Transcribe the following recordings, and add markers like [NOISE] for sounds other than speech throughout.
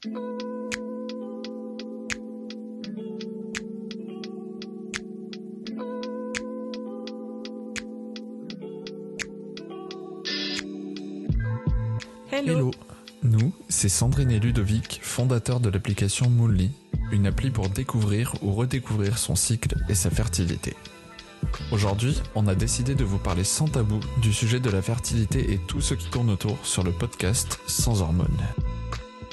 Hello. Nous, c'est Sandrine et Ludovic, fondateurs de l'application Moonly, une appli pour découvrir ou redécouvrir son cycle et sa fertilité. Aujourd'hui, on a décidé de vous parler sans tabou du sujet de la fertilité et tout ce qui tourne autour sur le podcast Sans hormones.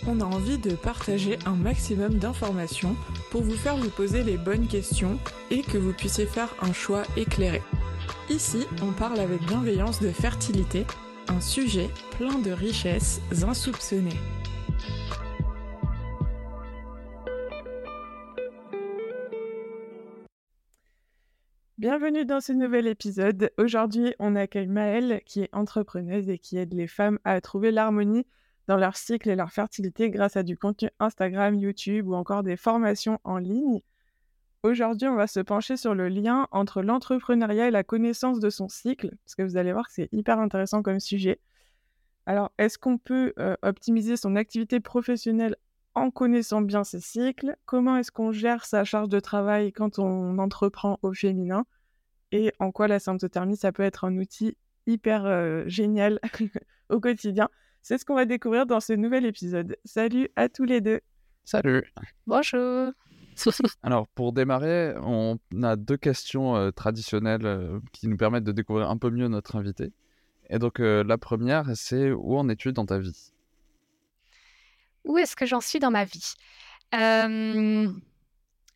On a envie de partager un maximum d'informations pour vous faire vous poser les bonnes questions et que vous puissiez faire un choix éclairé. Ici, on parle avec bienveillance de fertilité, un sujet plein de richesses insoupçonnées. Bienvenue dans ce nouvel épisode. Aujourd'hui, on accueille Maëlle qui est entrepreneuse et qui aide les femmes à trouver l'harmonie dans leur cycle et leur fertilité grâce à du contenu Instagram, YouTube ou encore des formations en ligne. Aujourd'hui, on va se pencher sur le lien entre l'entrepreneuriat et la connaissance de son cycle, parce que vous allez voir que c'est hyper intéressant comme sujet. Alors, est-ce qu'on peut euh, optimiser son activité professionnelle en connaissant bien ses cycles? Comment est-ce qu'on gère sa charge de travail quand on entreprend au féminin? Et en quoi la symptothermie, ça peut être un outil hyper euh, génial [LAUGHS] au quotidien? C'est ce qu'on va découvrir dans ce nouvel épisode. Salut à tous les deux. Salut. Bonjour. [LAUGHS] Alors, pour démarrer, on a deux questions euh, traditionnelles euh, qui nous permettent de découvrir un peu mieux notre invité. Et donc, euh, la première, c'est où en es-tu dans ta vie? Où est-ce que j'en suis dans ma vie? Euh,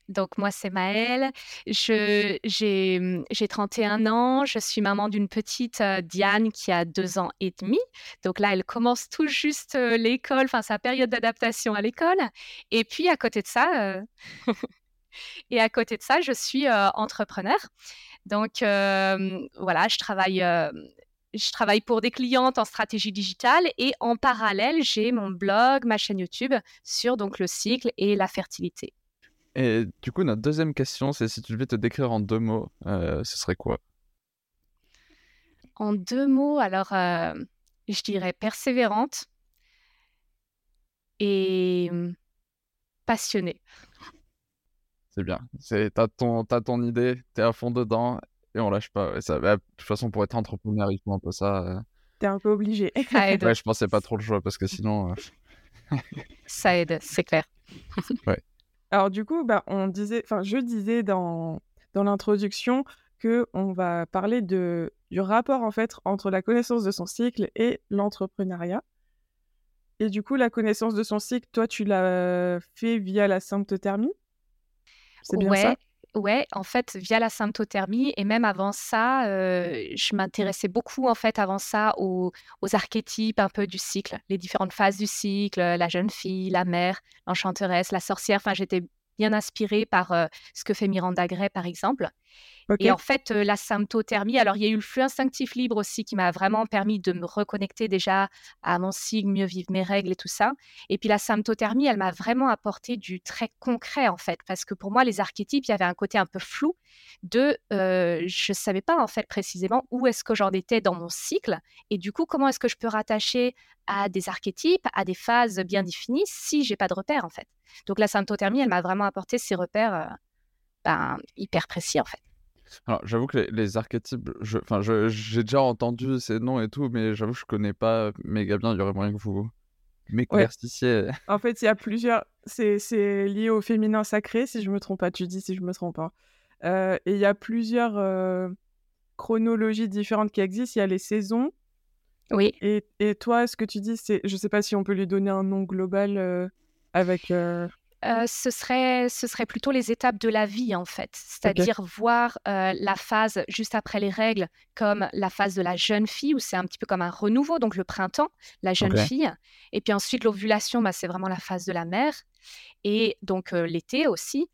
Donc, moi, c'est Maëlle. Je- J'ai mmh, j'ai 31 ans. Je suis maman d'une petite euh, Diane qui a deux ans et demi. Donc là, elle commence tout juste euh, l'école, enfin sa période d'adaptation à l'école. Et puis, à côté de ça, euh, [LAUGHS] et à côté de ça, je suis entrepreneur. Donc, voilà, je travaille, je travaille pour des clientes en stratégie digitale et en parallèle, j'ai mon blog, ma chaîne YouTube sur donc le cycle et la fertilité. Et du coup, notre deuxième question, c'est si tu devais te décrire en deux mots, euh, ce serait quoi? En deux mots, alors, euh, je dirais persévérante et hum, passionnée. C'est bien. C'est t'as ton, t'as ton idée, t'es à fond dedans et on lâche pas. Ouais, ça, bah, de toute façon, pour être entrepreneur, il faut un peu ça. euh. T'es un peu obligé. Ça aide, Ouais, je pensais pas trop le choix parce que sinon. euh, [LAUGHS] ça aide, c'est clair. Alors du coup, bah, on disait, enfin, je disais dans, dans l'introduction que on va parler de, du rapport en fait entre la connaissance de son cycle et l'entrepreneuriat. Et du coup, la connaissance de son cycle, toi, tu l'as fait via la symptothermie C'est bien ça? Ouais, en fait, via la symptothermie et même avant ça, euh, je m'intéressais beaucoup en fait avant ça aux, aux archétypes un peu du cycle, les différentes phases du cycle, la jeune fille, la mère, l'enchanteresse, la sorcière. Enfin, j'étais bien inspirée par euh, ce que fait Miranda Gray, par exemple. Et en fait, la symptothermie, alors il y a eu le flux instinctif libre aussi qui m'a vraiment permis de me reconnecter déjà à mon cycle, mieux vivre mes règles et tout ça. Et puis la symptothermie, elle m'a vraiment apporté du très concret en fait, parce que pour moi, les archétypes, il y avait un côté un peu flou de je ne savais pas en fait précisément où est-ce que j'en étais dans mon cycle, et du coup, comment est-ce que je peux rattacher à des archétypes, à des phases bien définies si j'ai pas de repères en fait. Donc la symptothermie, elle m'a vraiment apporté ces repères ben, hyper précis en fait. Alors, j'avoue que les, les archétypes, je, enfin, je- j'ai déjà entendu ces noms et tout, mais j'avoue que je connais pas méga bien. Il y aurait moyen que vous m'éclaircissiez. En fait, il y a plusieurs. C'est c'est lié au féminin sacré, si je me trompe pas. Tu dis si je me trompe pas. Euh, et il y a plusieurs euh, chronologies différentes qui existent. Il y a les saisons. Oui. Et, et toi, ce que tu dis, c'est. Je sais pas si on peut lui donner un nom global euh, avec. euh, Euh, ce serait, ce serait plutôt les étapes de la vie, en fait. C'est-à-dire voir euh, la phase juste après les règles comme la phase de la jeune fille, où c'est un petit peu comme un renouveau, donc le printemps, la jeune fille. Et puis ensuite, l'ovulation, bah, c'est vraiment la phase de la mère. Et donc euh, l'été aussi.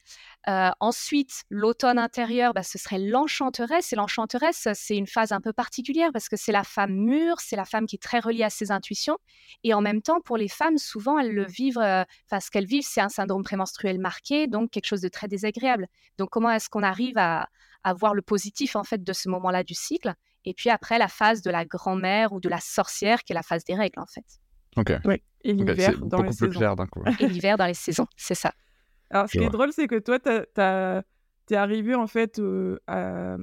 Euh, ensuite, l'automne intérieur, bah, ce serait l'enchanteresse. Et l'enchanteresse, c'est une phase un peu particulière parce que c'est la femme mûre, c'est la femme qui est très reliée à ses intuitions. Et en même temps, pour les femmes, souvent, elles le vivent, euh, enfin, ce qu'elles vivent, c'est un syndrome prémenstruel marqué, donc quelque chose de très désagréable. Donc, comment est-ce qu'on arrive à, à voir le positif, en fait, de ce moment-là du cycle? Et puis après, la phase de la grand-mère ou de la sorcière, qui est la phase des règles, en fait. Ok. Ouais. Et l'hiver c'est dans beaucoup les plus saisons. clair d'un coup. Et l'hiver dans les saisons, c'est ça. Alors, ce Je qui est drôle, c'est que toi, t'as- t'as- t'es arrivé en fait euh, à,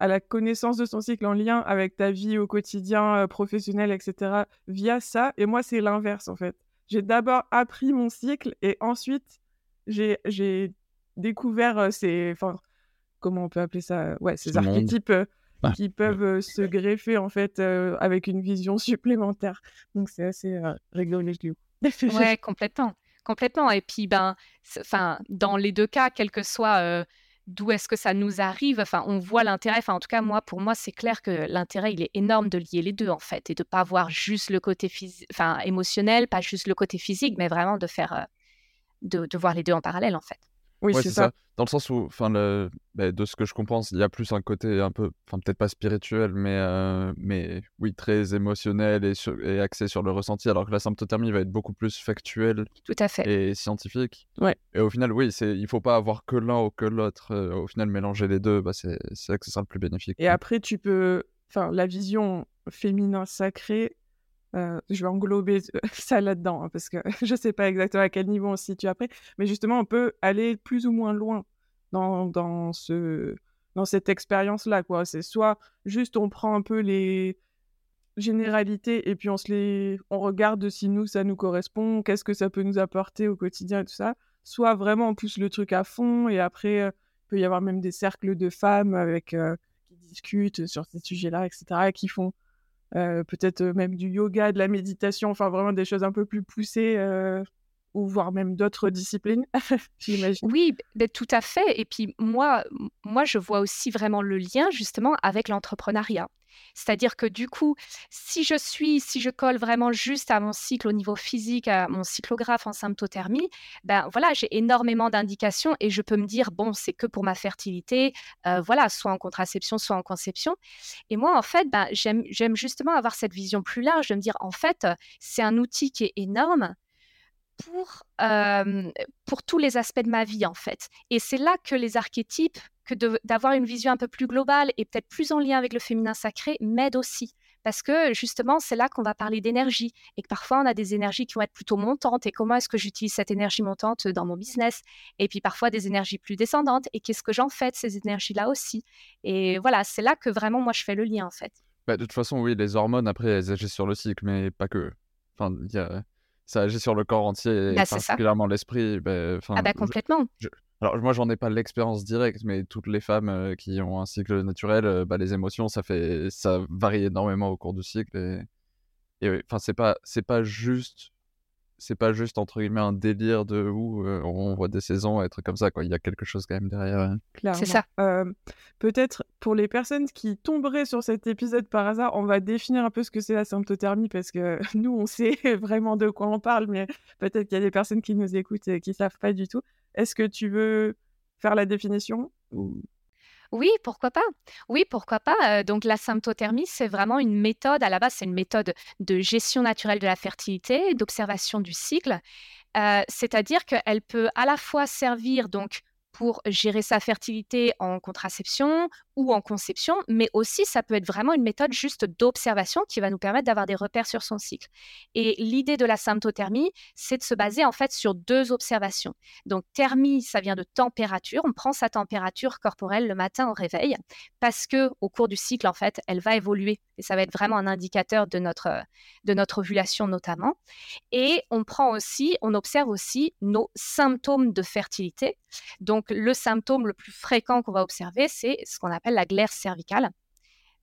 à la connaissance de son cycle en lien avec ta vie au quotidien, euh, professionnel, etc. via ça. Et moi, c'est l'inverse en fait. J'ai d'abord appris mon cycle et ensuite, j'ai j'ai découvert euh, ces. Enfin, comment on peut appeler ça Ouais, ces Ce monde. Archétypes euh, Ah, qui peuvent euh, se greffer en fait euh, avec une vision supplémentaire. Donc, c'est assez euh, rigolo. Ouais, [LAUGHS] complètement, complètement. Et puis, ben, enfin, dans les deux cas, quel que soit euh, d'où est-ce que ça nous arrive, enfin, on voit l'intérêt. Enfin, en tout cas, moi, pour moi, c'est clair que l'intérêt, il est énorme de lier les deux, en fait, et de pas voir juste le côté enfin, émotionnel, pas juste le côté physique, mais vraiment de faire, euh, de, de voir les deux en parallèle, en fait. Oui, Ouais, c'est ça. Dans le sens où, enfin, le... bah, de ce que je comprends, il y a plus un côté un peu, enfin, peut-être pas spirituel, mais, euh, mais oui, très émotionnel et, sur- et axé sur le ressenti, alors que la symptothermie va être beaucoup plus factuelle Tout à fait. et scientifique. Ouais. Et au final, oui, c'est, il faut pas avoir que l'un ou que l'autre. Euh, au final, mélanger les deux, bah, c'est, c'est là que ce sera le plus bénéfique. Et après, tu peux. Enfin, la vision féminin sacré, euh, je vais englober [LAUGHS] ça là-dedans, hein, parce que [LAUGHS] je sais pas exactement à quel niveau on se situe après. Mais justement, on peut aller plus ou moins loin dans, dans, ce, dans cette expérience-là. C'est soit juste on prend un peu les généralités et puis on, se les, on regarde si nous, ça nous correspond, qu'est-ce que ça peut nous apporter au quotidien et tout ça. Soit vraiment on pousse le truc à fond et après, euh, il peut y avoir même des cercles de femmes avec. euh, qui discutent sur ces sujets-là, etc., et qui font euh, peut-être euh, même du yoga, de la méditation, enfin vraiment des choses un peu plus poussées, euh, ou voire même d'autres disciplines, [LAUGHS] j'imagine. Oui, tout à fait. Et puis moi, moi, je vois aussi vraiment le lien justement avec l'entrepreneuriat. C'est-à-dire que du coup, si je suis, si je colle vraiment juste à mon cycle au niveau physique, à mon cyclographe en symptothermie, ben voilà, j'ai énormément d'indications et je peux me dire bon, c'est que pour ma fertilité, euh, voilà, soit en contraception, soit en conception. Et moi, en fait, ben, j'aime, j'aime justement avoir cette vision plus large de me dire en fait, c'est un outil qui est énorme pour, pour tous les aspects de ma vie, en fait. Et c'est là que les archétypes, que d'avoir une vision un peu plus globale et peut-être plus en lien avec le féminin sacré, m'aident aussi. Parce que justement, c'est là qu'on va parler d'énergie et que parfois on a des énergies qui vont être plutôt montantes et comment est-ce que j'utilise cette énergie montante dans mon business? Et puis parfois des énergies plus descendantes et qu'est-ce que j'en fais de ces énergies-là aussi? Et voilà, c'est là que vraiment moi je fais le lien en fait. Bah, de toute façon, oui, les hormones, après, elles agissent sur le cycle, mais pas que. Enfin, il y a... ça agit sur le corps entier, et Bah, particulièrement l'esprit. bah, Ah bah je- complètement. Alors, moi, j'en ai pas l'expérience directe, mais toutes les femmes euh, qui ont un cycle naturel, euh, bah, les émotions, ça fait, ça varie énormément au cours du cycle. Et, et enfin, c'est pas, c'est pas juste, c'est pas juste entre guillemets un délire de où euh, on voit des saisons, et trucs comme ça, quoi. Il y a quelque chose quand même derrière. hein. Clairement. C'est ça. Euh, Peut-être pour les personnes qui tomberaient sur cet épisode par hasard, on va définir un peu ce que c'est la symptothermie parce que [LAUGHS] nous, on sait [LAUGHS] vraiment de quoi on parle, mais peut-être qu'il y a des personnes qui nous écoutent et qui savent pas du tout. Est-ce que tu veux faire la définition ou- Oui, pourquoi pas? Oui, pourquoi pas? Donc la symptothermie, c'est vraiment une méthode, à la base, c'est une méthode de gestion naturelle de la fertilité, d'observation du cycle. C'est-à-dire qu'elle peut à la fois servir donc pour gérer sa fertilité en contraception ou en conception, mais aussi ça peut être vraiment une méthode juste d'observation qui va nous permettre d'avoir des repères sur son cycle. Et l'idée de la symptothermie, c'est de se baser en fait sur deux observations. Donc thermie, ça vient de température. On prend sa température corporelle le matin au réveil parce que au cours du cycle, en fait, elle va évoluer et ça va être vraiment un indicateur de notre de notre ovulation notamment. Et on prend aussi, on observe aussi nos symptômes de fertilité. Donc le symptôme le plus fréquent qu'on va observer, c'est ce qu'on appelle la glaire cervicale.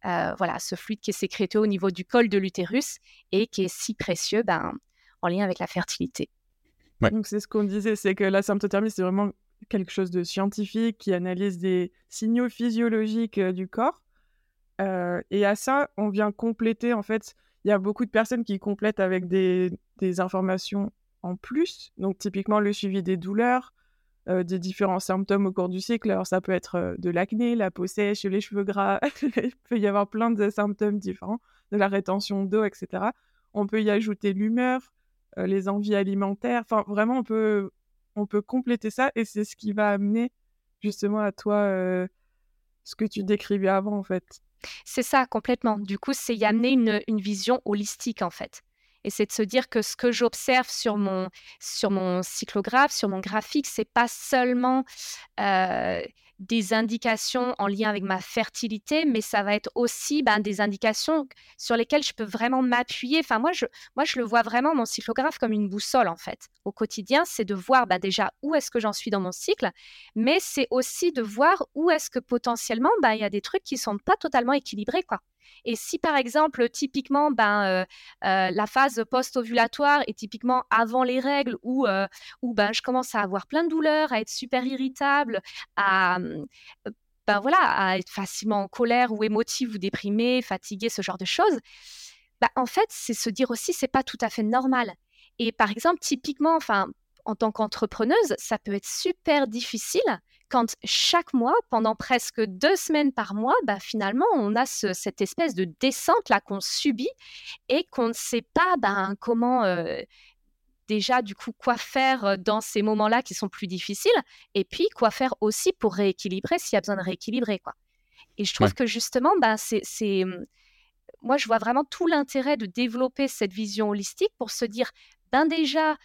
Euh, voilà, ce fluide qui est sécrété au niveau du col de l'utérus et qui est si précieux ben, en lien avec la fertilité. Ouais. Donc c'est ce qu'on disait, c'est que la symptothermie, c'est vraiment quelque chose de scientifique qui analyse des signaux physiologiques euh, du corps. Euh, et à ça, on vient compléter, en fait, il y a beaucoup de personnes qui complètent avec des, des informations en plus. Donc typiquement le suivi des douleurs, euh, des différents symptômes au cours du cycle. Alors ça peut être euh, de l'acné, la peau sèche, les cheveux gras, [LAUGHS] il peut y avoir plein de symptômes différents, de la rétention d'eau, etc. On peut y ajouter l'humeur, euh, les envies alimentaires. Enfin, vraiment, on peut, on peut compléter ça et c'est ce qui va amener justement à toi euh, ce que tu décrivais avant, en fait. C'est ça, complètement. Du coup, c'est y amener une, une vision holistique, en fait. Et c'est de se dire que ce que j'observe sur mon, sur mon cyclographe, sur mon graphique, c'est pas seulement euh, des indications en lien avec ma fertilité, mais ça va être aussi ben, des indications sur lesquelles je peux vraiment m'appuyer. Enfin, moi je, moi, je le vois vraiment, mon cyclographe, comme une boussole, en fait. Au quotidien, c'est de voir ben, déjà où est-ce que j'en suis dans mon cycle, mais c'est aussi de voir où est-ce que potentiellement, ben, il y a des trucs qui sont pas totalement équilibrés, quoi. Et si par exemple, typiquement, ben, euh, euh, la phase post-ovulatoire est typiquement avant les règles où, euh, où ben, je commence à avoir plein de douleurs, à être super irritable, à, ben, voilà, à être facilement en colère ou émotive ou déprimée, fatiguée, ce genre de choses, ben, en fait, c'est se dire aussi, c'est pas tout à fait normal. Et par exemple, typiquement, enfin, en tant qu'entrepreneuse, ça peut être super difficile quand chaque mois, pendant presque deux semaines par mois, bah, finalement, on a cette espèce de descente là qu'on subit et qu'on ne sait pas ben, comment déjà du coup quoi faire dans ces moments-là qui sont plus difficiles et puis quoi faire aussi pour rééquilibrer s'il y a besoin de rééquilibrer quoi. Et je trouve que justement, c'est, mmh, moi je vois vraiment tout l'intérêt de développer cette vision holistique pour se dire ben déjà,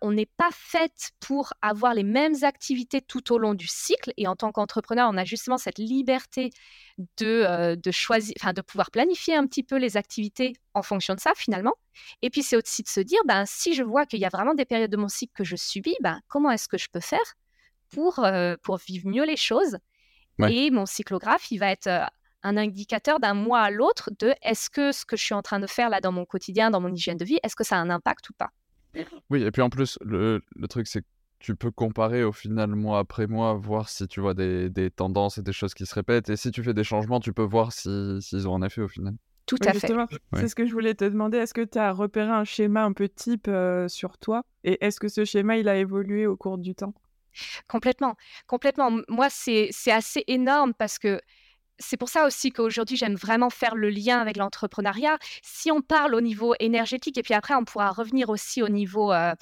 on n'est pas fait pour avoir les mêmes activités tout au long du cycle. Et en tant qu'entrepreneur, on a justement cette liberté de, de choisir, enfin de pouvoir planifier un petit peu les activités en fonction de ça finalement. Et puis c'est aussi de se dire, ben si je vois qu'il y a vraiment des périodes de mon cycle que je subis, ben comment est-ce que je peux faire pour pour vivre mieux les choses? Et mon cyclographe, il va être un indicateur d'un mois à l'autre de est-ce que ce que je suis en train de faire là dans mon quotidien, dans mon hygiène de vie, est-ce que ça a un impact ou pas? Oui, et puis en plus, le, le truc, c'est que tu peux comparer au final mois après mois, voir si tu vois des, des, tendances et des choses qui se répètent. Et si tu fais des changements, tu peux voir s'ils si, ont un effet au final. Tout à fait. C'est ce que je voulais te demander. Est-ce que tu as repéré un schéma un peu type euh, sur toi Et est-ce que ce schéma, il a évolué au cours du temps? Complètement. Complètement. Moi, c'est assez énorme parce que c'est pour ça aussi qu'aujourd'hui, j'aime vraiment faire le lien avec l'entrepreneuriat. Si on parle au niveau énergétique, et puis après, on pourra revenir aussi au niveau, euh,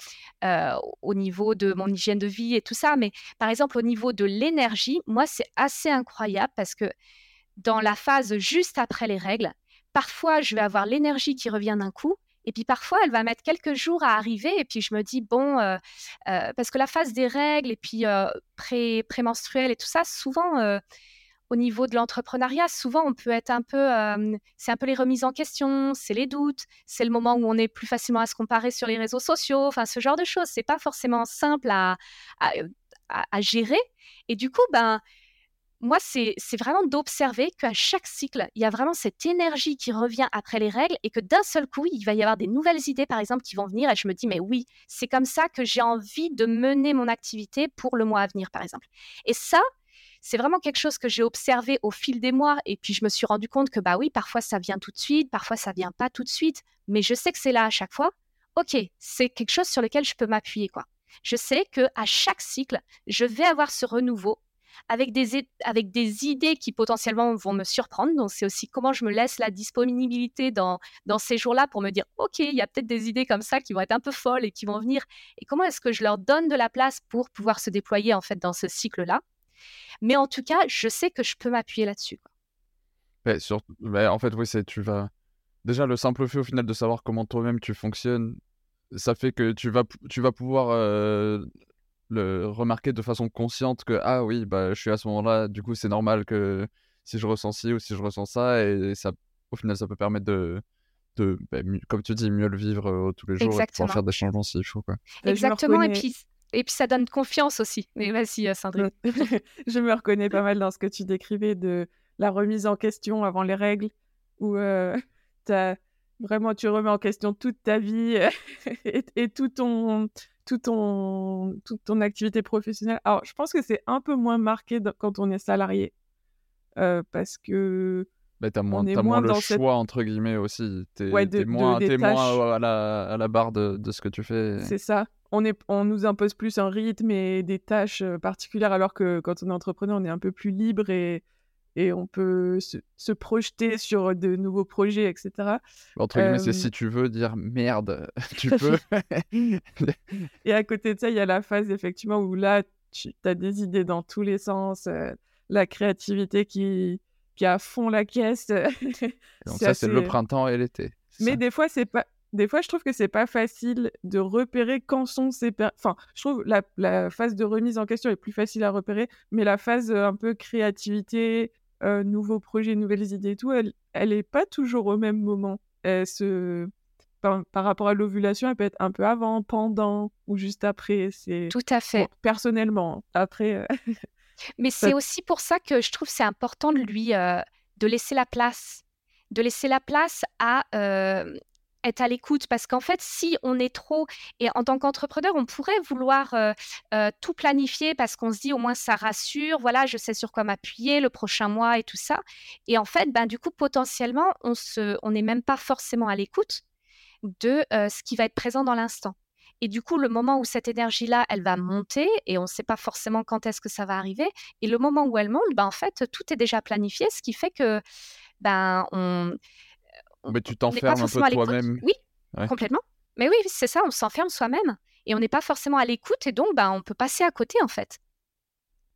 euh, au niveau de mon hygiène de vie et tout ça. Mais par exemple, au niveau de l'énergie, moi, c'est assez incroyable parce que dans la phase juste après les règles, parfois, je vais avoir l'énergie qui revient d'un coup. Et puis parfois, elle va mettre quelques jours à arriver. Et puis je me dis, bon, euh, parce que la phase des règles et puis pré, prémenstruelle et tout ça, souvent au niveau de l'entrepreneuriat, souvent on peut être un peu, c'est un peu les remises en question, c'est les doutes, c'est le moment où on est plus facilement à se comparer sur les réseaux sociaux, enfin ce genre de choses. C'est pas forcément simple à, à, gérer. Et du coup, ben moi, c'est vraiment d'observer qu'à chaque cycle, il y a vraiment cette énergie qui revient après les règles et que d'un seul coup, il va y avoir des nouvelles idées, par exemple, qui vont venir et je me dis, mais oui, c'est comme ça que j'ai envie de mener mon activité pour le mois à venir, par exemple. Et ça, c'est vraiment quelque chose que j'ai observé au fil des mois et puis je me suis rendu compte que bah oui, parfois ça vient tout de suite, parfois ça vient pas tout de suite, mais je sais que c'est là à chaque fois. OK, c'est quelque chose sur lequel je peux m'appuyer quoi. Je sais que à chaque cycle, je vais avoir ce renouveau avec des, avec des idées qui potentiellement vont me surprendre. Donc, c'est aussi comment je me laisse la disponibilité dans, ces jours-là pour me dire, OK, il y a peut-être des idées comme ça qui vont être un peu folles et qui vont venir. Et comment est-ce que je leur donne de la place pour pouvoir se déployer en fait dans ce cycle-là? Mais en tout cas, je sais que je peux m'appuyer là-dessus. sur... en fait, oui, c'est tu vas. Déjà, le simple fait au final de savoir comment toi-même tu fonctionnes, ça fait que tu vas, tu vas pouvoir euh, le remarquer de façon consciente que ah oui, bah, je suis à ce moment-là, du coup, c'est normal que si je ressens ci ou si je ressens ça, et ça, au final, ça peut permettre de, de bah, comme tu dis, mieux le vivre euh, tous les jours et pouvoir faire des changements s'il faut. Quoi. Exactement, et puis et puis ça donne confiance aussi. Mais vas-y, euh, Sandrine. [LAUGHS] je me reconnais pas mal dans ce que tu décrivais de la remise en question avant les règles, où euh, [LAUGHS] vraiment tu remets en question toute ta vie [LAUGHS] et, tout ton, tout ton, toute ton activité professionnelle. Alors, je pense que c'est un peu moins marqué quand on est salarié, euh, parce que bah, t'as moins, as moins, le choix, entre guillemets, aussi. T'es ouais, moins, à, la, à la barre de, de, ce que tu fais. C'est ça on, est, on nous impose plus un rythme et des tâches particulières, alors que quand on est entrepreneur, on est un peu plus libre et, et on peut se, projeter sur de nouveaux projets, etc. Entre guillemets, c'est si tu veux dire merde, [LAUGHS] tu [LAUGHS] peux. et à côté de ça, il y a la phase effectivement où là, tu as des idées dans tous les sens, la créativité qui, qui a à fond la caisse. [LAUGHS] Donc ça, c'est le printemps et l'été. Mais des fois, c'est pas des fois, je trouve que c'est pas facile de repérer quand sont ces... Enfin, je trouve la, la phase de remise en question est plus facile à repérer, mais la phase un peu créativité, nouveaux projets, nouvelles idées et tout, elle, elle est pas toujours au même moment. Elle se par, rapport à l'ovulation, elle peut être un peu avant, pendant ou juste après. C'est tout à fait. personnellement, après. Euh, [LAUGHS] Mais c'est aussi pour ça que je trouve c'est important de lui euh, de laisser la place, de laisser la place à euh, être à l'écoute parce qu'en fait, si on est trop, et en tant qu'entrepreneur, on pourrait vouloir tout planifier parce qu'on se dit au moins ça rassure, voilà, je sais sur quoi m'appuyer le prochain mois et tout ça. Et en fait, ben, du coup, potentiellement, on n'est on même pas forcément à l'écoute de ce qui va être présent dans l'instant. Et du coup, le moment où cette énergie-là, elle va monter, et on ne sait pas forcément quand est-ce que ça va arriver, et le moment où elle monte, ben, en fait, tout est déjà planifié, ce qui fait que ben, on... Mais tu t'enfermes un peu toi-même. Oui, complètement. Mais oui, c'est ça, on s'enferme soi-même. Et on n'est pas forcément à l'écoute, et donc ben, on peut passer à côté, en fait.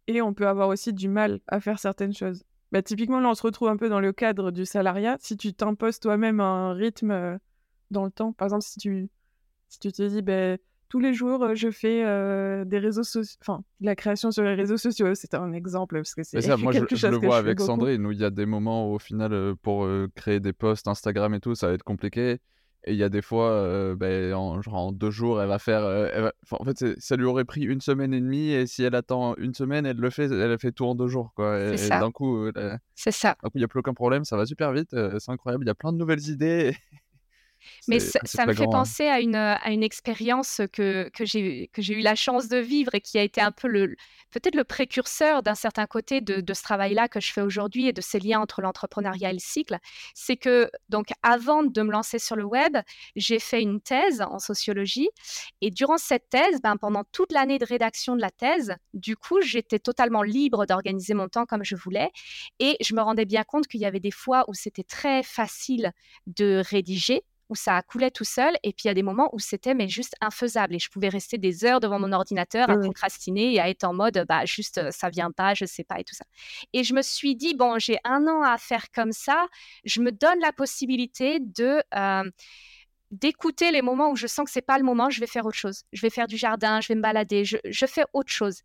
Et on peut avoir aussi du mal à faire certaines choses. Bah, typiquement, là, on se retrouve un peu dans le cadre du salariat. Si tu t'imposes toi-même un rythme dans le temps. Par exemple, si tu, si tu te dis, ben, tous les jours, euh, je fais euh, des réseaux sociaux, enfin, la création sur les réseaux sociaux, c'est un exemple, parce que c'est moi, [LAUGHS] je, je le vois avec Sandrine, où il y a des moments où, au final, euh, pour créer des posts Instagram et tout, ça va être compliqué. Et il y a des fois, ben, en, genre en deux jours, elle va faire. en fait, ça lui aurait pris une semaine et demie, et si elle attend une semaine, elle le fait, elle fait tout en deux jours, quoi. Et, d'un coup, c'est ça. D'un coup, il n'y a plus aucun problème, ça va super vite, c'est incroyable, il y a plein de nouvelles idées. Mais ça, me fait hein. penser à une, à une expérience que, que j'ai eu la chance de vivre et qui a été un peu le peut-être le précurseur d'un certain côté de, de ce travail-là que je fais aujourd'hui et de ces liens entre l'entrepreneuriat et le cycle. C'est que, donc, avant de me lancer sur le web, j'ai fait une thèse en sociologie. Et durant cette thèse, ben, pendant toute l'année de rédaction de la thèse, du coup, j'étais totalement libre d'organiser mon temps comme je voulais. Et je me rendais bien compte qu'il y avait des fois où c'était très facile de rédiger où ça coulait tout seul. Et puis il y a des moments où c'était mais juste infaisable. Et je pouvais rester des heures devant mon ordinateur à procrastiner et à être en mode bah juste ça vient pas, je sais pas et tout ça. Et je me suis dit bon j'ai un an à faire comme ça. Je me donne la possibilité de euh, d'écouter les moments où je sens que c'est pas le moment, je vais faire autre chose. Je vais faire du jardin, je vais me balader, je, je fais autre chose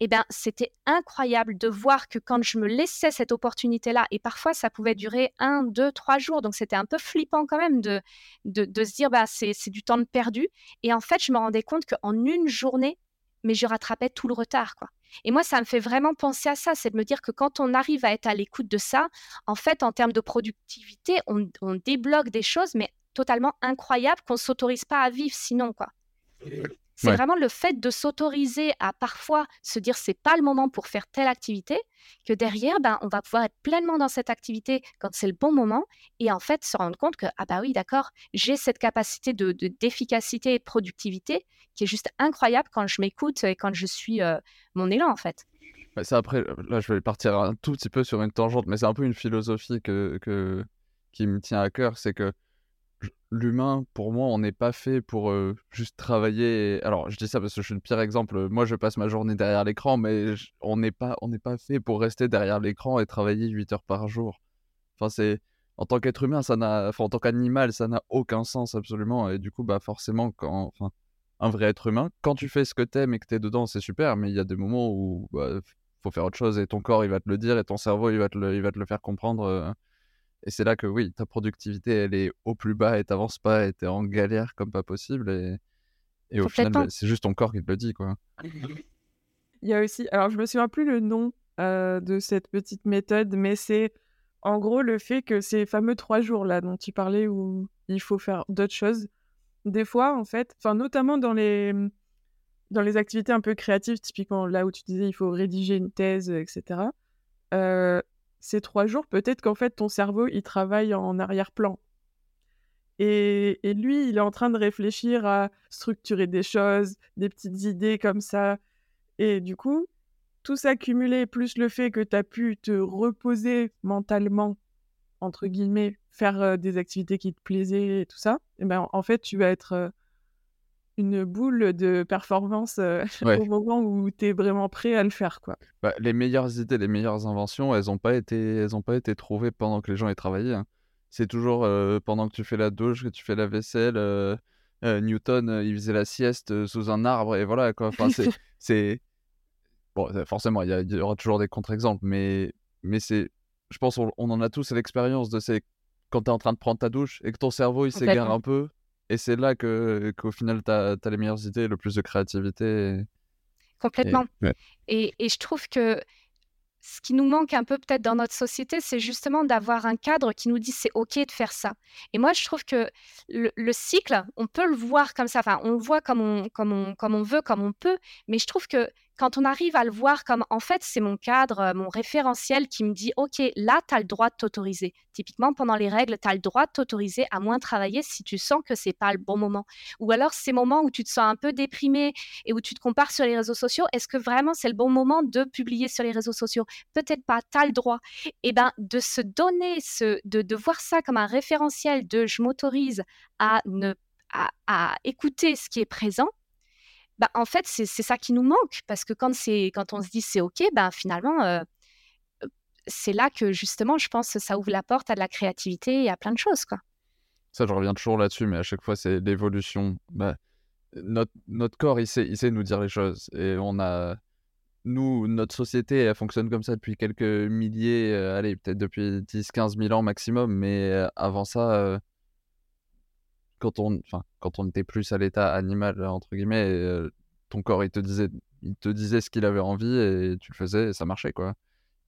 eh ben, c'était incroyable de voir que quand je me laissais cette opportunité-là, et parfois ça pouvait durer un, deux, trois jours, donc c'était un peu flippant quand même de, de, se dire, bah, c'est du temps perdu. Et en fait, je me rendais compte qu'en une journée, mais je rattrapais tout le retard, quoi. Et moi, ça me fait vraiment penser à ça, c'est de me dire que quand on arrive à être à l'écoute de ça, en fait, en termes de productivité, on, débloque des choses, mais totalement incroyables qu'on s'autorise pas à vivre sinon, quoi. C'est vraiment le fait de s'autoriser à parfois se dire c'est pas le moment pour faire telle activité que derrière ben on va pouvoir être pleinement dans cette activité quand c'est le bon moment et en fait se rendre compte que ah bah oui d'accord j'ai cette capacité de d'efficacité et de productivité qui est juste incroyable quand je m'écoute et quand je suis euh, mon élan en fait. ça après là je vais partir un tout petit peu sur une tangente mais c'est un peu une philosophie que, que qui me tient à cœur c'est que l'humain, pour moi, on n'est pas fait pour juste travailler. Alors, je dis ça parce que je suis le pire exemple. Moi, je passe ma journée derrière l'écran, mais on n'est pas, on n'est pas fait pour rester derrière l'écran et travailler 8 heures par jour. Enfin, c'est en tant qu'être humain, ça n'a, en tant qu'animal, ça n'a aucun sens absolument. Et du coup, bah forcément, quand, enfin, un vrai être humain, quand tu fais ce que t'aimes et que t'es dedans, c'est super. Mais il y a des moments où bah, faut faire autre chose et ton corps, il va te le dire et ton cerveau, il va te le, il va te le faire comprendre. Et c'est là que oui, ta productivité, elle est au plus bas et t'avances pas et t'es en galère comme pas possible. Et, et au final, c'est juste ton corps qui te le dit, quoi. [LAUGHS] Il y a aussi, alors je me souviens plus le nom euh, de cette petite méthode, mais c'est en gros le fait que ces fameux trois jours là dont tu parlais où il faut faire d'autres choses, des fois en fait, enfin notamment dans les dans les activités un peu créatives, typiquement là où tu disais il faut rédiger une thèse, etc. Euh, ces trois jours, peut-être qu'en fait, ton cerveau, il travaille en arrière-plan. Et, lui, il est en train de réfléchir à structurer des choses, des petites idées comme ça. Et du coup, tout ça cumulé, plus le fait que tu as pu te reposer mentalement, entre guillemets, faire euh, des activités qui te plaisaient et tout ça, et ben, en fait, tu vas être euh, une boule de performance euh, [LAUGHS] au moment où tu es vraiment prêt à le faire. Quoi. Bah, les meilleures idées, les meilleures inventions, elles n'ont pas, été, elles pas été trouvées pendant que les gens aient travaillé. Hein. c'est toujours pendant que tu fais la douche, que tu fais la vaisselle. Newton, il faisait la sieste sous un arbre et voilà quoi. Enfin, c'est, [LAUGHS] bon, forcément, il y, aura toujours des contre-exemples, mais, mais c'est, je pense, on, en a tous l'expérience de ces quand tu es en train de prendre ta douche et que ton cerveau il s'égare un peu. Et c'est là que qu'au final, tu as, les meilleures idées, le plus de créativité. Complètement. Et, et, je trouve que ce qui nous manque un peu peut-être dans notre société, c'est justement d'avoir un cadre qui nous dit c'est OK de faire ça. Et moi, je trouve que le, cycle, on peut le voir comme ça. Enfin, on le voit comme on, comme, on, comme on veut, comme on peut. Mais je trouve que quand on arrive à le voir comme en fait c'est mon cadre, euh, mon référentiel qui me dit ok là tu as le droit de t'autoriser. Typiquement pendant les règles, tu as le droit de t'autoriser à moins travailler si tu sens que c'est pas le bon moment. Ou alors ces moments où tu te sens un peu déprimé et où tu te compares sur les réseaux sociaux, est-ce que vraiment c'est le bon moment de publier sur les réseaux sociaux? Peut-être pas, tu as le droit. Et eh ben de se donner de, voir ça comme un référentiel de je m'autorise à ne à écouter ce qui est présent bah, en fait, c'est ça qui nous manque. Parce que quand, quand on se dit c'est OK, bah, finalement, euh, c'est là que justement, je pense ça ouvre la porte à de la créativité et à plein de choses. Quoi. Ça, je reviens toujours là-dessus, mais à chaque fois, c'est l'évolution. Bah, notre, notre corps, il sait, il sait nous dire les choses. Et on a. Nous, notre société, elle fonctionne comme ça depuis quelques milliers, euh, allez, peut-être depuis 10-15 000 ans maximum, mais euh, avant ça, quand on, enfin, quand on était plus à l'état animal entre guillemets, euh, ton corps il te disait, il te disait ce qu'il avait envie et tu le faisais et ça marchait quoi.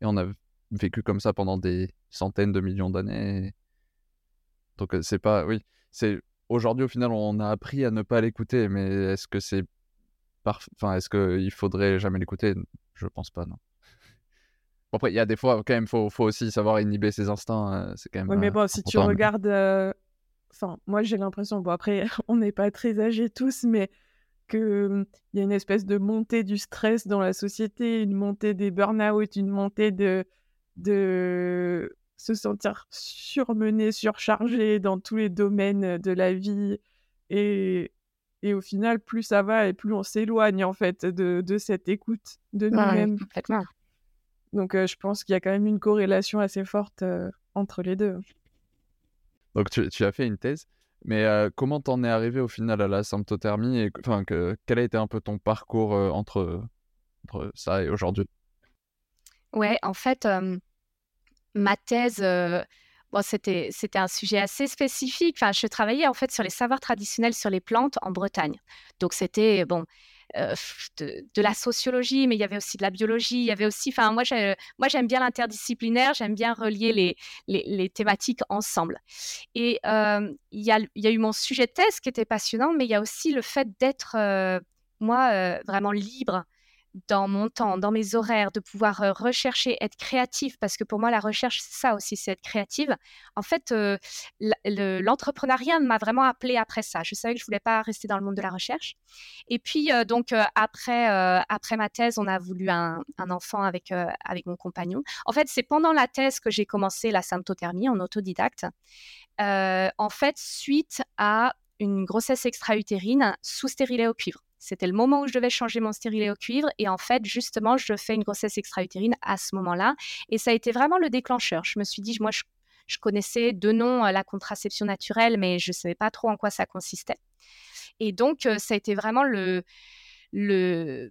Et on a vécu comme ça pendant des centaines de millions d'années. Donc euh, c'est pas, oui, c'est aujourd'hui au final on a appris à ne pas l'écouter, mais est-ce que c'est parfait, enfin est-ce qu'il faudrait jamais l'écouter? Je pense pas non. après, il y a des fois, quand même, faut, faut aussi savoir inhiber ses instincts. Euh, c'est quand même. Oui, mais bon, si tu regardes Enfin, moi j'ai l'impression, bon après, [LAUGHS] on n'est pas très âgés tous, mais qu'il mmh, y a une espèce de montée du stress dans la société, une montée des burn-out, une montée de, de se sentir surmené, surchargé dans tous les domaines de la vie. Et, et au final, plus ça va et plus on s'éloigne en fait de, de cette écoute de nous-mêmes. Donc je pense qu'il y a quand même une corrélation assez forte entre les deux. Donc tu, as fait une thèse, mais comment t'en es arrivé au final à la symptothermie et enfin que, quel a été un peu ton parcours entre, entre, ça et aujourd'hui? Ouais, en fait, ma thèse, bon, c'était c'était un sujet assez spécifique. Enfin, je travaillais en fait sur les savoirs traditionnels sur les plantes en Bretagne. Donc c'était bon euh, de, la sociologie, mais il y avait aussi de la biologie. Il y avait aussi, enfin, moi, moi, j'aime bien l'interdisciplinaire, j'aime bien relier les, les, thématiques ensemble. Et euh, il, y a, il y a eu mon sujet de thèse qui était passionnant, mais il y a aussi le fait d'être, euh, moi, vraiment libre dans mon temps, dans mes horaires, de pouvoir rechercher, être créatif, parce que pour moi, la recherche, c'est ça aussi, c'est être créative. En fait, l'entrepreneuriat m'a vraiment appelé après ça. Je savais que je voulais pas rester dans le monde de la recherche. Et puis, donc, après, après ma thèse, on a voulu un, enfant avec, avec mon compagnon. En fait, c'est pendant la thèse que j'ai commencé la symptothermie en autodidacte. en fait, suite à une grossesse extra-utérine sous stérilet au cuivre. C'était le moment où je devais changer mon stérilet au cuivre. Et en fait, justement, je fais une grossesse extra-utérine à ce moment-là. Et ça a été vraiment le déclencheur. Je me suis dit, moi, je, connaissais de nom euh, la contraception naturelle, mais je ne savais pas trop en quoi ça consistait. Et donc, euh, ça a été vraiment le, le,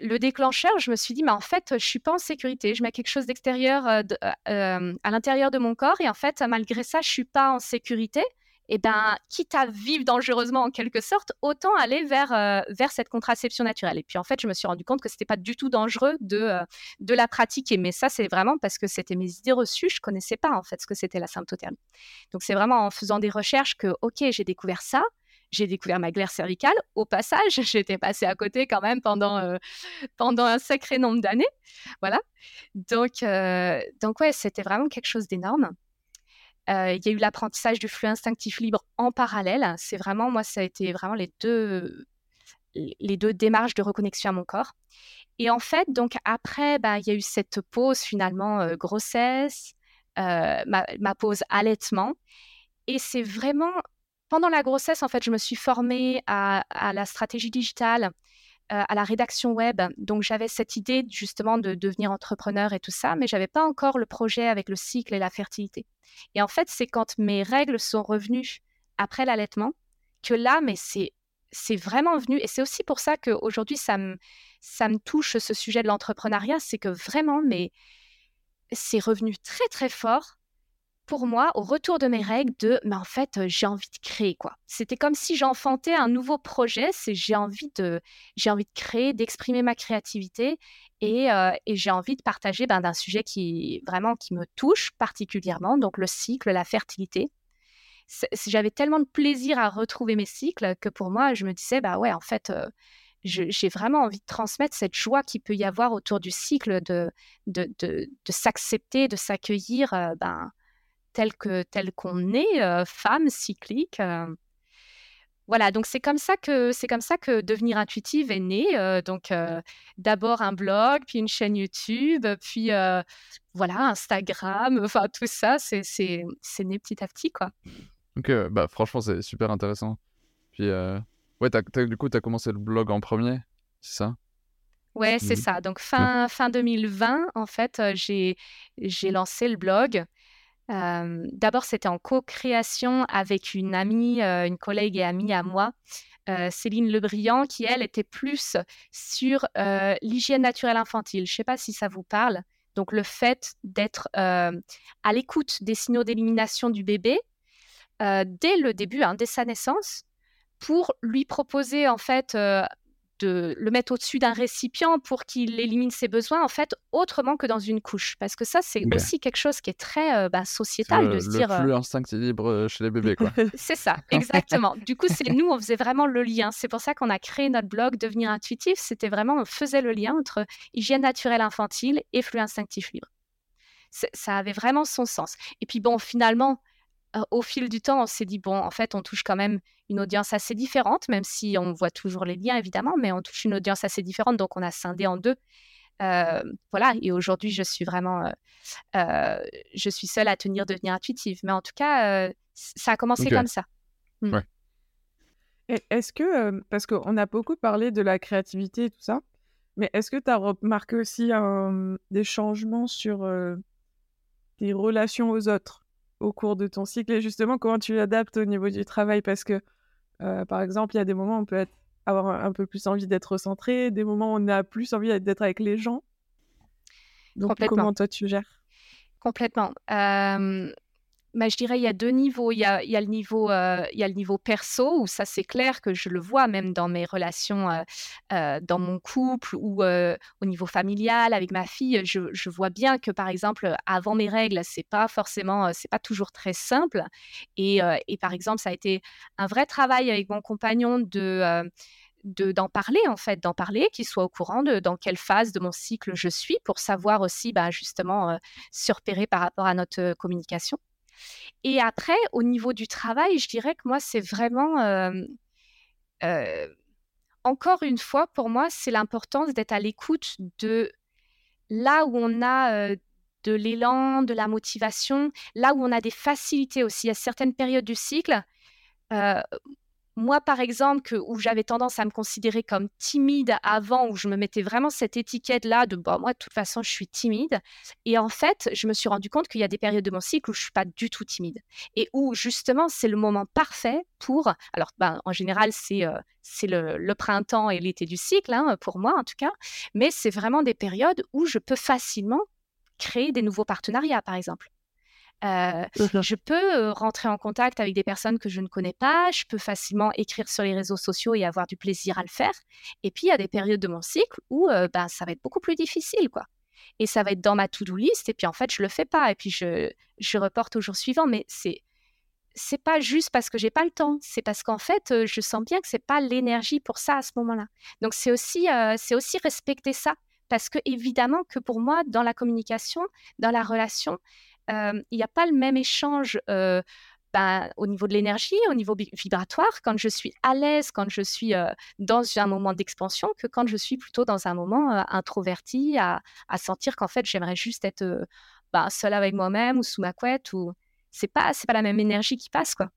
le déclencheur. Je me suis dit, mais en fait, je suis pas en sécurité. Je mets quelque chose d'extérieur euh, à l'intérieur de mon corps. Et en fait, malgré ça, je suis pas en sécurité et eh ben, quitte à vivre dangereusement en quelque sorte, autant aller vers, euh, vers cette contraception naturelle. Et puis en fait, je me suis rendu compte que c'était pas du tout dangereux de, euh, de la pratiquer. Mais ça, c'est vraiment parce que c'était mes idées reçues. Je connaissais pas en fait ce que c'était la symptothermie. Donc c'est vraiment en faisant des recherches que, ok, j'ai découvert ça. J'ai découvert ma glaire cervicale. Au passage, [LAUGHS] j'étais passée à côté quand même pendant, euh, pendant un sacré nombre d'années. Voilà. Donc, donc ouais, c'était vraiment quelque chose d'énorme. Euh, il y a eu l'apprentissage du flux instinctif libre en parallèle. C'est vraiment, moi, ça a été vraiment les deux, les deux démarches de reconnexion à mon corps. Et en fait, donc après, bah, il y a eu cette pause finalement euh, grossesse, euh, ma, pause allaitement. Et c'est vraiment pendant la grossesse, en fait, je me suis formée à, la stratégie digitale. À la rédaction web. Donc j'avais cette idée justement de devenir entrepreneur et tout ça, mais j'avais pas encore le projet avec le cycle et la fertilité. Et en fait, c'est quand mes règles sont revenues après l'allaitement que là, mais c'est c'est vraiment venu, et c'est aussi pour ça qu'aujourd'hui, ça me, ça me touche ce sujet de l'entrepreneuriat, c'est que vraiment, mais c'est revenu très très fort pour moi, au retour de mes règles, de, mais en fait, j'ai envie de créer, quoi. C'était comme si j'enfantais un nouveau projet, c'est j'ai envie de, j'ai envie de créer, d'exprimer ma créativité, et, et j'ai envie de partager ben, d'un sujet qui, vraiment, qui me touche particulièrement, donc le cycle, la fertilité. J'avais tellement de plaisir à retrouver mes cycles que pour moi, je me disais, bah ouais, en fait, j'ai vraiment envie de transmettre cette joie qu'il peut y avoir autour du cycle, de, de, de, de s'accepter, de s'accueillir, ben, tel que tel qu'on est, euh, femme cyclique. Euh. Voilà, donc c'est comme ça que c'est comme ça que devenir intuitive est né. Euh, donc d'abord un blog, puis une chaîne YouTube, puis voilà Instagram. Enfin tout ça, c'est c'est c'est né petit à petit quoi. Ok, bah franchement c'est super intéressant. Puis ouais, du coup tu as commencé le blog en premier, c'est ça? Ouais, c'est ça. Donc fin fin 2020 en fait, j'ai j'ai lancé le blog. D'abord, c'était en co-création avec une amie, une collègue et amie à moi, Céline Lebriand, qui, elle, était plus sur l'hygiène naturelle infantile. Je ne sais pas si ça vous parle. Donc, le fait d'être à l'écoute des signaux d'élimination du bébé dès le début, hein, dès sa naissance, pour lui proposer, en fait, de le mettre au-dessus d'un récipient pour qu'il élimine ses besoins, en fait, autrement que dans une couche. Parce que ça, c'est aussi quelque chose qui est très euh, bah, sociétal de se dire. Le flux instinctif libre euh, chez les bébés, quoi. [LAUGHS] c'est ça, exactement. du coup, c'est nous, on faisait vraiment le lien. C'est pour ça qu'on a créé notre blog Devenir intuitif. C'était vraiment, on faisait le lien entre hygiène naturelle infantile et flux instinctif libre. Ça avait vraiment son sens. Et puis bon, finalement, au fil du temps, on s'est dit, bon, en fait, on touche quand même une audience assez différente, même si on voit toujours les liens, évidemment, mais on touche une audience assez différente, donc on a scindé en deux. voilà, et aujourd'hui, je suis vraiment, je suis seule à tenir devenir intuitive. Mais en tout cas, ça a commencé comme ça. Mmh. Est-ce que, parce qu'on a beaucoup parlé de la créativité et tout ça, mais est-ce que tu as remarqué aussi des changements sur tes relations aux autres? Au cours de ton cycle et justement comment tu l'adaptes au niveau du travail? Parce que euh, par exemple il y a des moments où on peut avoir un, peu plus envie d'être centré, des moments où on a plus envie d'être avec les gens. Donc comment toi tu gères? Complètement. Euh, je dirais il y a deux niveaux. Il y a, le niveau, euh, il y a le niveau perso où ça c'est clair que je le vois même dans mes relations, euh, euh, dans mon couple ou au niveau familial avec ma fille. Je, vois bien que par exemple avant mes règles c'est pas forcément, c'est pas toujours très simple. Et, et, par exemple ça a été un vrai travail avec mon compagnon de d'en parler en fait, d'en parler, qu'il soit au courant de dans quelle phase de mon cycle je suis pour savoir aussi bah, justement surpérer par rapport à notre communication. Et après, au niveau du travail, je dirais que moi, c'est vraiment, encore une fois, pour moi, c'est l'importance d'être à l'écoute de là où on a de l'élan, de la motivation, là où on a des facilités aussi. À certaines périodes du cycle, moi, par exemple, où j'avais tendance à me considérer comme timide avant, où je me mettais vraiment cette étiquette-là de bon, moi, de toute façon, je suis timide. Et en fait, je me suis rendu compte qu'il y a des périodes de mon cycle où je suis pas du tout timide et où justement, c'est le moment parfait pour. Alors, ben, en général, c'est euh, le, printemps et l'été du cycle, hein, pour moi en tout cas, mais c'est vraiment des périodes où je peux facilement créer des nouveaux partenariats, par exemple. Euh, je peux rentrer en contact avec des personnes que je ne connais pas, je peux facilement écrire sur les réseaux sociaux et avoir du plaisir à le faire. Et puis, il y a des périodes de mon cycle où ben, ça va être beaucoup plus difficile, quoi. Et ça va être dans ma to-do list, et puis en fait, je le fais pas, et puis je, je reporte au jour suivant. Mais c'est c'est pas juste parce que j'ai pas le temps, c'est parce qu'en fait, je sens bien que c'est pas l'énergie pour ça à ce moment-là. Donc c'est aussi, c'est aussi respecter ça, parce que évidemment que pour moi, dans la communication, dans la relation, il n'y a pas le même échange ben, au niveau de l'énergie, au niveau vibratoire, quand je suis à l'aise, quand je suis dans un moment d'expansion, que quand je suis plutôt dans un moment introverti, à, sentir qu'en fait j'aimerais juste être ben, seule avec moi-même ou sous ma couette. Ou c'est pas c'est pas la même énergie qui passe quoi.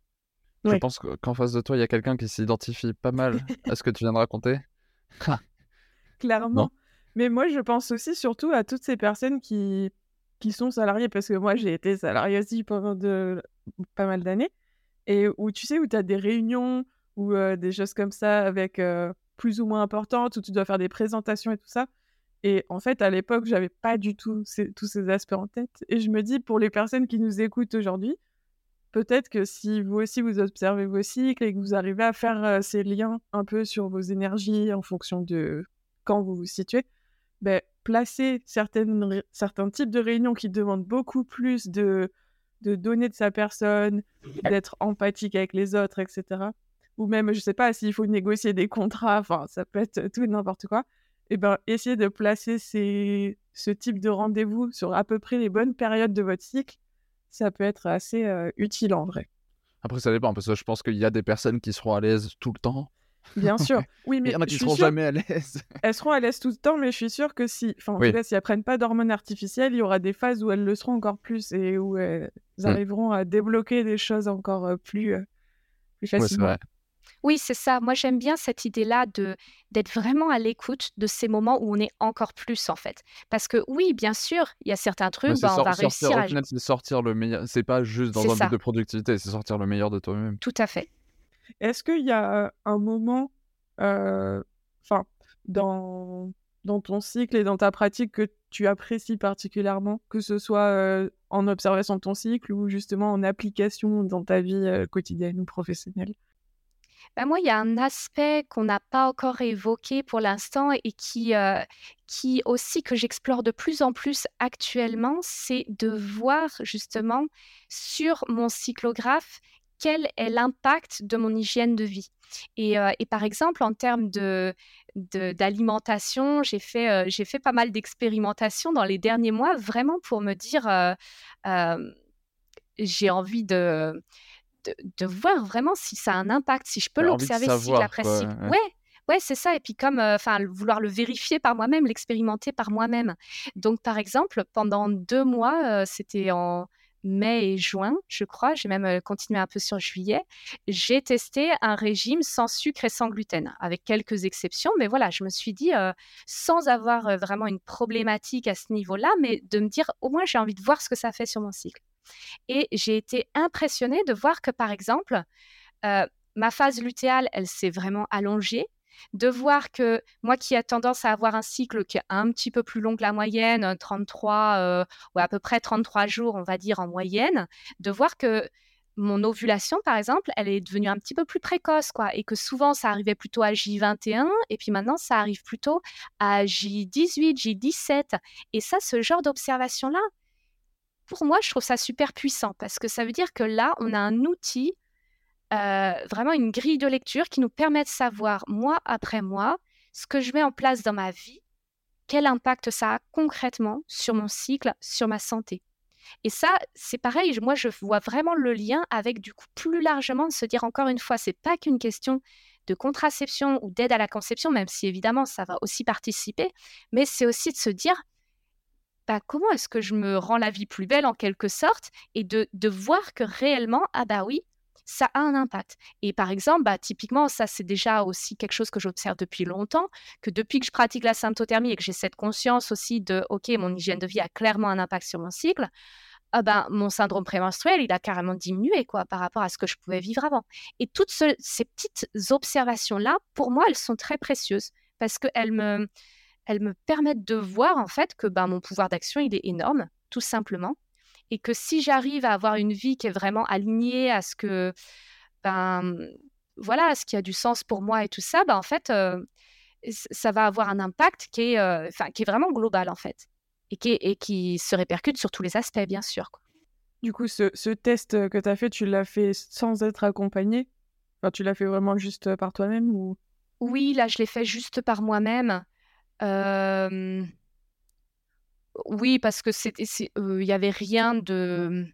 Je pense qu'en face de toi il y a quelqu'un qui s'identifie pas mal à ce que tu viens de raconter. clairement. Mais moi, je pense aussi surtout à toutes ces personnes qui, qui sont salariées, parce que moi, j'ai été salariée aussi pendant de... pas mal d'années, et où tu sais, où tu as des réunions ou des choses comme ça avec plus ou moins importantes, où tu dois faire des présentations et tout ça. Et en fait, à l'époque, j'avais pas du tout tous ces aspects en tête. Et je me dis, pour les personnes qui nous écoutent aujourd'hui, peut-être que si vous aussi vous observez vos cycles et que vous arrivez à faire ces liens un peu sur vos énergies en fonction de quand vous vous situez, ben, placer certaines, certains types de réunions qui demandent beaucoup plus de, de données de sa personne, d'être empathique avec les autres, etc. Ou même, je sais pas, s'il faut négocier des contrats, enfin, ça peut être tout et n'importe quoi. Et eh ben, essayer de placer ces, ce type de rendez-vous sur à peu près les bonnes périodes de votre cycle, ça peut être assez utile en vrai. Après, ça dépend, parce que je pense qu'il y a des personnes qui seront à l'aise tout le temps. Bien sûr. Oui, mais il y en a qui seront jamais à l'aise. [LAUGHS] elles seront à l'aise tout le temps, mais je suis sûre que si, enfin, en tout cas, si elles prennent pas d'hormones artificielles, il y aura des phases où elles le seront encore plus et où elles mmh. arriveront à débloquer des choses encore plus, plus facilement. Ouais, oui, c'est ça. Moi, j'aime bien cette idée-là de d'être vraiment à l'écoute de ces moments où on est encore plus, en fait. Parce que oui, bien sûr, il y a certains trucs, bah, on va réussir à... c'est sortir le meilleur. C'est pas juste dans un but de productivité, c'est sortir le meilleur de toi-même. Tout à fait. Est-ce qu'il y a un moment, enfin, dans, ton cycle et dans ta pratique que tu apprécies particulièrement, que ce soit en observation de ton cycle ou justement en application dans ta vie quotidienne ou professionnelle? Bah, moi, il y a un aspect qu'on n'a pas encore évoqué pour l'instant et qui aussi que j'explore de plus en plus actuellement, c'est de voir justement sur mon cyclographe quel est l'impact de mon hygiène de vie? Et, et par exemple, en termes de, d'alimentation, j'ai fait, j'ai fait pas mal d'expérimentations dans les derniers mois, vraiment pour me dire, j'ai envie de de, voir vraiment si ça a un impact, si je peux l'observer cycle après cycle. Ouais. ouais. c'est ça. Et puis comme, enfin, vouloir le vérifier par moi-même, l'expérimenter par moi-même. Donc, par exemple, pendant deux mois, c'était en mai et juin, je crois, j'ai même continué un peu sur juillet, j'ai testé un régime sans sucre et sans gluten, avec quelques exceptions. Mais voilà, je me suis dit, sans avoir vraiment une problématique à ce niveau-là, mais de me dire, au moins, j'ai envie de voir ce que ça fait sur mon cycle. Et j'ai été impressionnée de voir que, par exemple, ma phase lutéale, elle s'est vraiment allongée. De voir que moi qui ai tendance à avoir un cycle qui est un petit peu plus long que la moyenne, 33 ou à peu près 33 jours, on va dire en moyenne, de voir que mon ovulation, par exemple, elle est devenue un petit peu plus précoce, quoi, et que souvent ça arrivait plutôt à J21, et puis maintenant ça arrive plutôt à J18, J17. Et ça, ce genre d'observation-là, pour moi, je trouve ça super puissant parce que ça veut dire que là, on a un outil, euh, vraiment une grille de lecture qui nous permet de savoir, mois après mois, ce que je mets en place dans ma vie, quel impact ça a concrètement sur mon cycle, sur ma santé. Et ça, c'est pareil, moi je vois vraiment le lien avec du coup plus largement de se dire encore une fois, c'est pas qu'une question de contraception ou d'aide à la conception, même si évidemment ça va aussi participer, mais c'est aussi de se dire, bah, comment est-ce que je me rends la vie plus belle en quelque sorte et de, voir que réellement, ah bah oui, ça a un impact. Et par exemple, bah, typiquement, ça c'est déjà aussi quelque chose que j'observe depuis longtemps, que depuis que je pratique la symptothermie et que j'ai cette conscience aussi de, ok, mon hygiène de vie a clairement un impact sur mon cycle, ah ben, mon syndrome prémenstruel, il a carrément diminué quoi, par rapport à ce que je pouvais vivre avant. Et toutes ces petites observations-là, pour moi, elles sont très précieuses parce qu'elles me, elles me permettent de voir en fait que ben, mon pouvoir d'action, il est énorme, tout simplement. Et que si j'arrive à avoir une vie qui est vraiment alignée à ce que, ben, voilà, ce qui a du sens pour moi et tout ça, ben, en fait, euh, ça va avoir un impact qui est, euh, qui est vraiment global, en fait. Et qui, et qui se répercute sur tous les aspects, bien sûr. Du coup, ce, ce test que tu as fait, tu l'as fait sans être accompagné enfin, Tu l'as fait vraiment juste par toi-même ou... Oui, là, je l'ai fait juste par moi-même oui, parce que c'était, il y avait rien de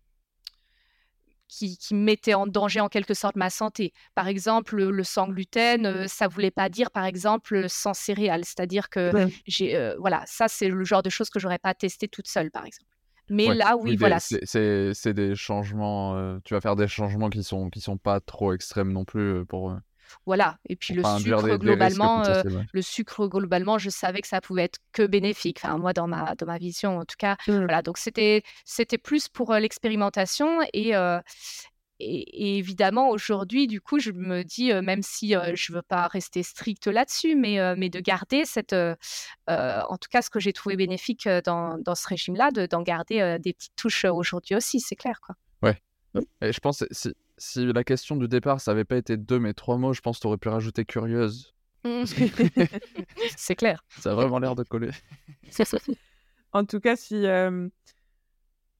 qui, qui, mettait en danger en quelque sorte ma santé. Par exemple, le sans gluten, ça voulait pas dire, par exemple, sans céréales. C'est-à-dire que j'ai, voilà, ça c'est le genre de choses que j'aurais pas testé toute seule, par exemple. Mais là, oui, voilà. C'est des changements. tu vas faire des changements qui sont qui sont pas trop extrêmes non plus pour voilà. Et puis le sucre, globalement, le sucre, globalement, je savais que ça pouvait être que bénéfique. Enfin, moi, dans ma, dans ma vision, en tout cas. Mmh. Voilà. Donc, c'était, c'était plus pour l'expérimentation et, et, évidemment, aujourd'hui, du coup, je me dis, même si je ne veux pas rester strict là-dessus, mais, mais de garder cette, en tout cas, ce que j'ai trouvé bénéfique dans, dans ce régime-là, d'en garder des petites touches aujourd'hui aussi, c'est clair. Quoi. Ouais. Et je pense, si, si la question du départ, ça n'avait pas été deux, mais trois mots, je pense que tu aurais pu rajouter curieuse. Mmh. [LAUGHS] c'est clair. [LAUGHS] Ça a vraiment l'air de coller. [LAUGHS] en tout cas, si,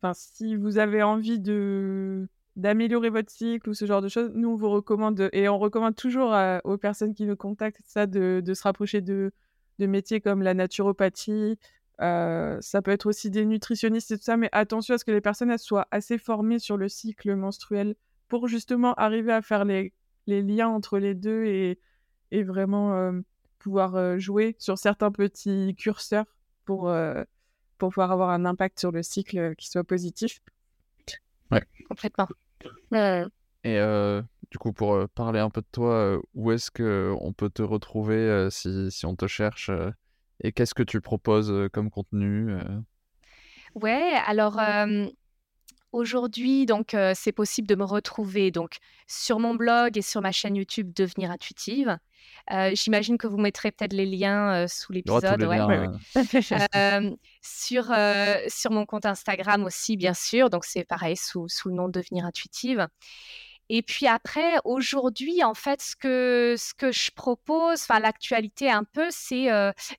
enfin, si vous avez envie de d'améliorer votre cycle ou ce genre de choses, nous, on vous recommande, et on recommande toujours aux personnes qui nous contactent ça, de, de se rapprocher de, de, métiers comme la naturopathie. Euh, ça peut être aussi des nutritionnistes et tout ça, mais attention à ce que les personnes elles, soient assez formées sur le cycle menstruel pour justement arriver à faire les, les liens entre les deux et, et vraiment euh, pouvoir euh, jouer sur certains petits curseurs pour, pour pouvoir avoir un impact sur le cycle qui soit positif. Ouais. Complètement. Et du coup, pour parler un peu de toi, où est-ce qu'on peut te retrouver si, si, on te cherche Et qu'est-ce que tu proposes comme contenu Ouais, alors aujourd'hui, donc c'est possible de me retrouver donc sur mon blog et sur ma chaîne YouTube Devenir intuitive. J'imagine que vous mettrez peut-être les liens sous l'épisode. Ouais. [LAUGHS] sur, sur mon compte Instagram aussi, bien sûr. Donc, c'est pareil, sous, sous le nom Devenir Intuitive. Et puis après, aujourd'hui, en fait, ce que, ce que je propose, enfin l'actualité un peu, c'est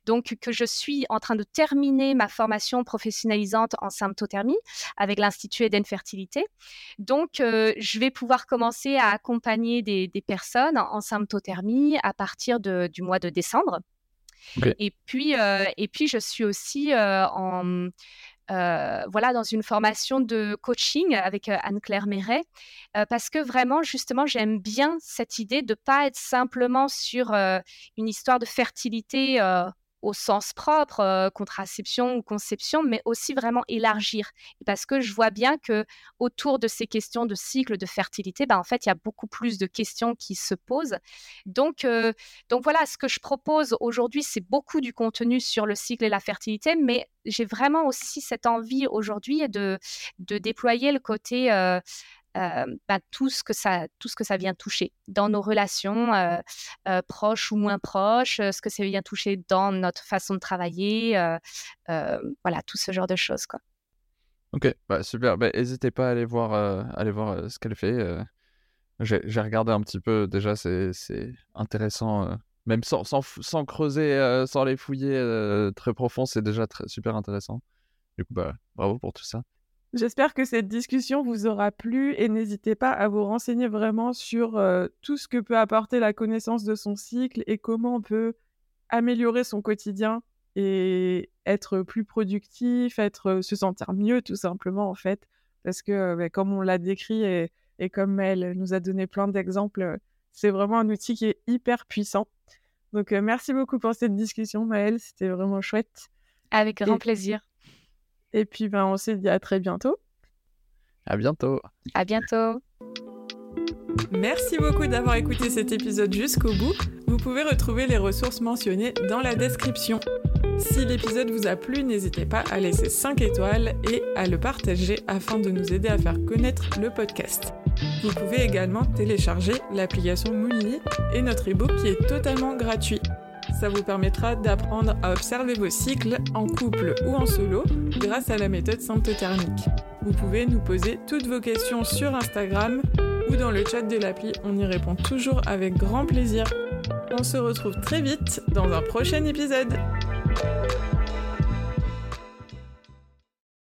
donc que je suis en train de terminer ma formation professionnalisante en symptothermie avec l'Institut Eden Fertilité. Donc, je vais pouvoir commencer à accompagner des, des personnes en symptothermie à partir de, du mois de décembre. Et, puis, et puis, je suis aussi en euh, voilà, dans une formation de coaching avec euh, Anne-Claire Méret, euh, parce que vraiment, justement, j'aime bien cette idée de ne pas être simplement sur une histoire de fertilité au sens propre, contraception ou conception, mais aussi vraiment élargir. Parce que je vois bien que autour de ces questions de cycle de fertilité, ben, en fait, il y a beaucoup plus de questions qui se posent. Donc, donc voilà, ce que je propose aujourd'hui, c'est beaucoup du contenu sur le cycle et la fertilité, mais j'ai vraiment aussi cette envie aujourd'hui de, de déployer le côté bah, tout, ce que ça, tout ce que ça vient toucher dans nos relations euh, euh, proches ou moins proches, ce que ça vient toucher dans notre façon de travailler, voilà, tout ce genre de choses. Quoi. Ok, bah, super. Bah, n'hésitez pas à aller voir, aller voir ce qu'elle fait. J'ai regardé un petit peu, déjà, c'est intéressant. même sans, sans, sans creuser, sans les fouiller très profond, c'est déjà très, super intéressant. Du coup, bah, bravo pour tout ça. J'espère que cette discussion vous aura plu et n'hésitez pas à vous renseigner vraiment sur tout ce que peut apporter la connaissance de son cycle et comment on peut améliorer son quotidien et être plus productif, être, se sentir mieux tout simplement en fait. Parce que bah, comme on l'a décrit et, et, comme elle nous a donné plein d'exemples, c'est vraiment un outil qui est hyper puissant. Donc merci beaucoup pour cette discussion Maëlle, c'était vraiment chouette. Avec grand plaisir. Et puis, ben, on se dit à très bientôt. À bientôt. À bientôt. Merci beaucoup d'avoir écouté cet épisode jusqu'au bout. Vous pouvez retrouver les ressources mentionnées dans la description. Si l'épisode vous a plu, n'hésitez pas à laisser 5 étoiles et à le partager afin de nous aider à faire connaître le podcast. Vous pouvez également télécharger l'application Moonly et notre ebook qui est totalement gratuit. Ça vous permettra d'apprendre à observer vos cycles en couple ou en solo grâce à la méthode symptothermique. Vous pouvez nous poser toutes vos questions sur Instagram ou dans le chat de l'appli, on y répond toujours avec grand plaisir. On se retrouve très vite dans un prochain épisode.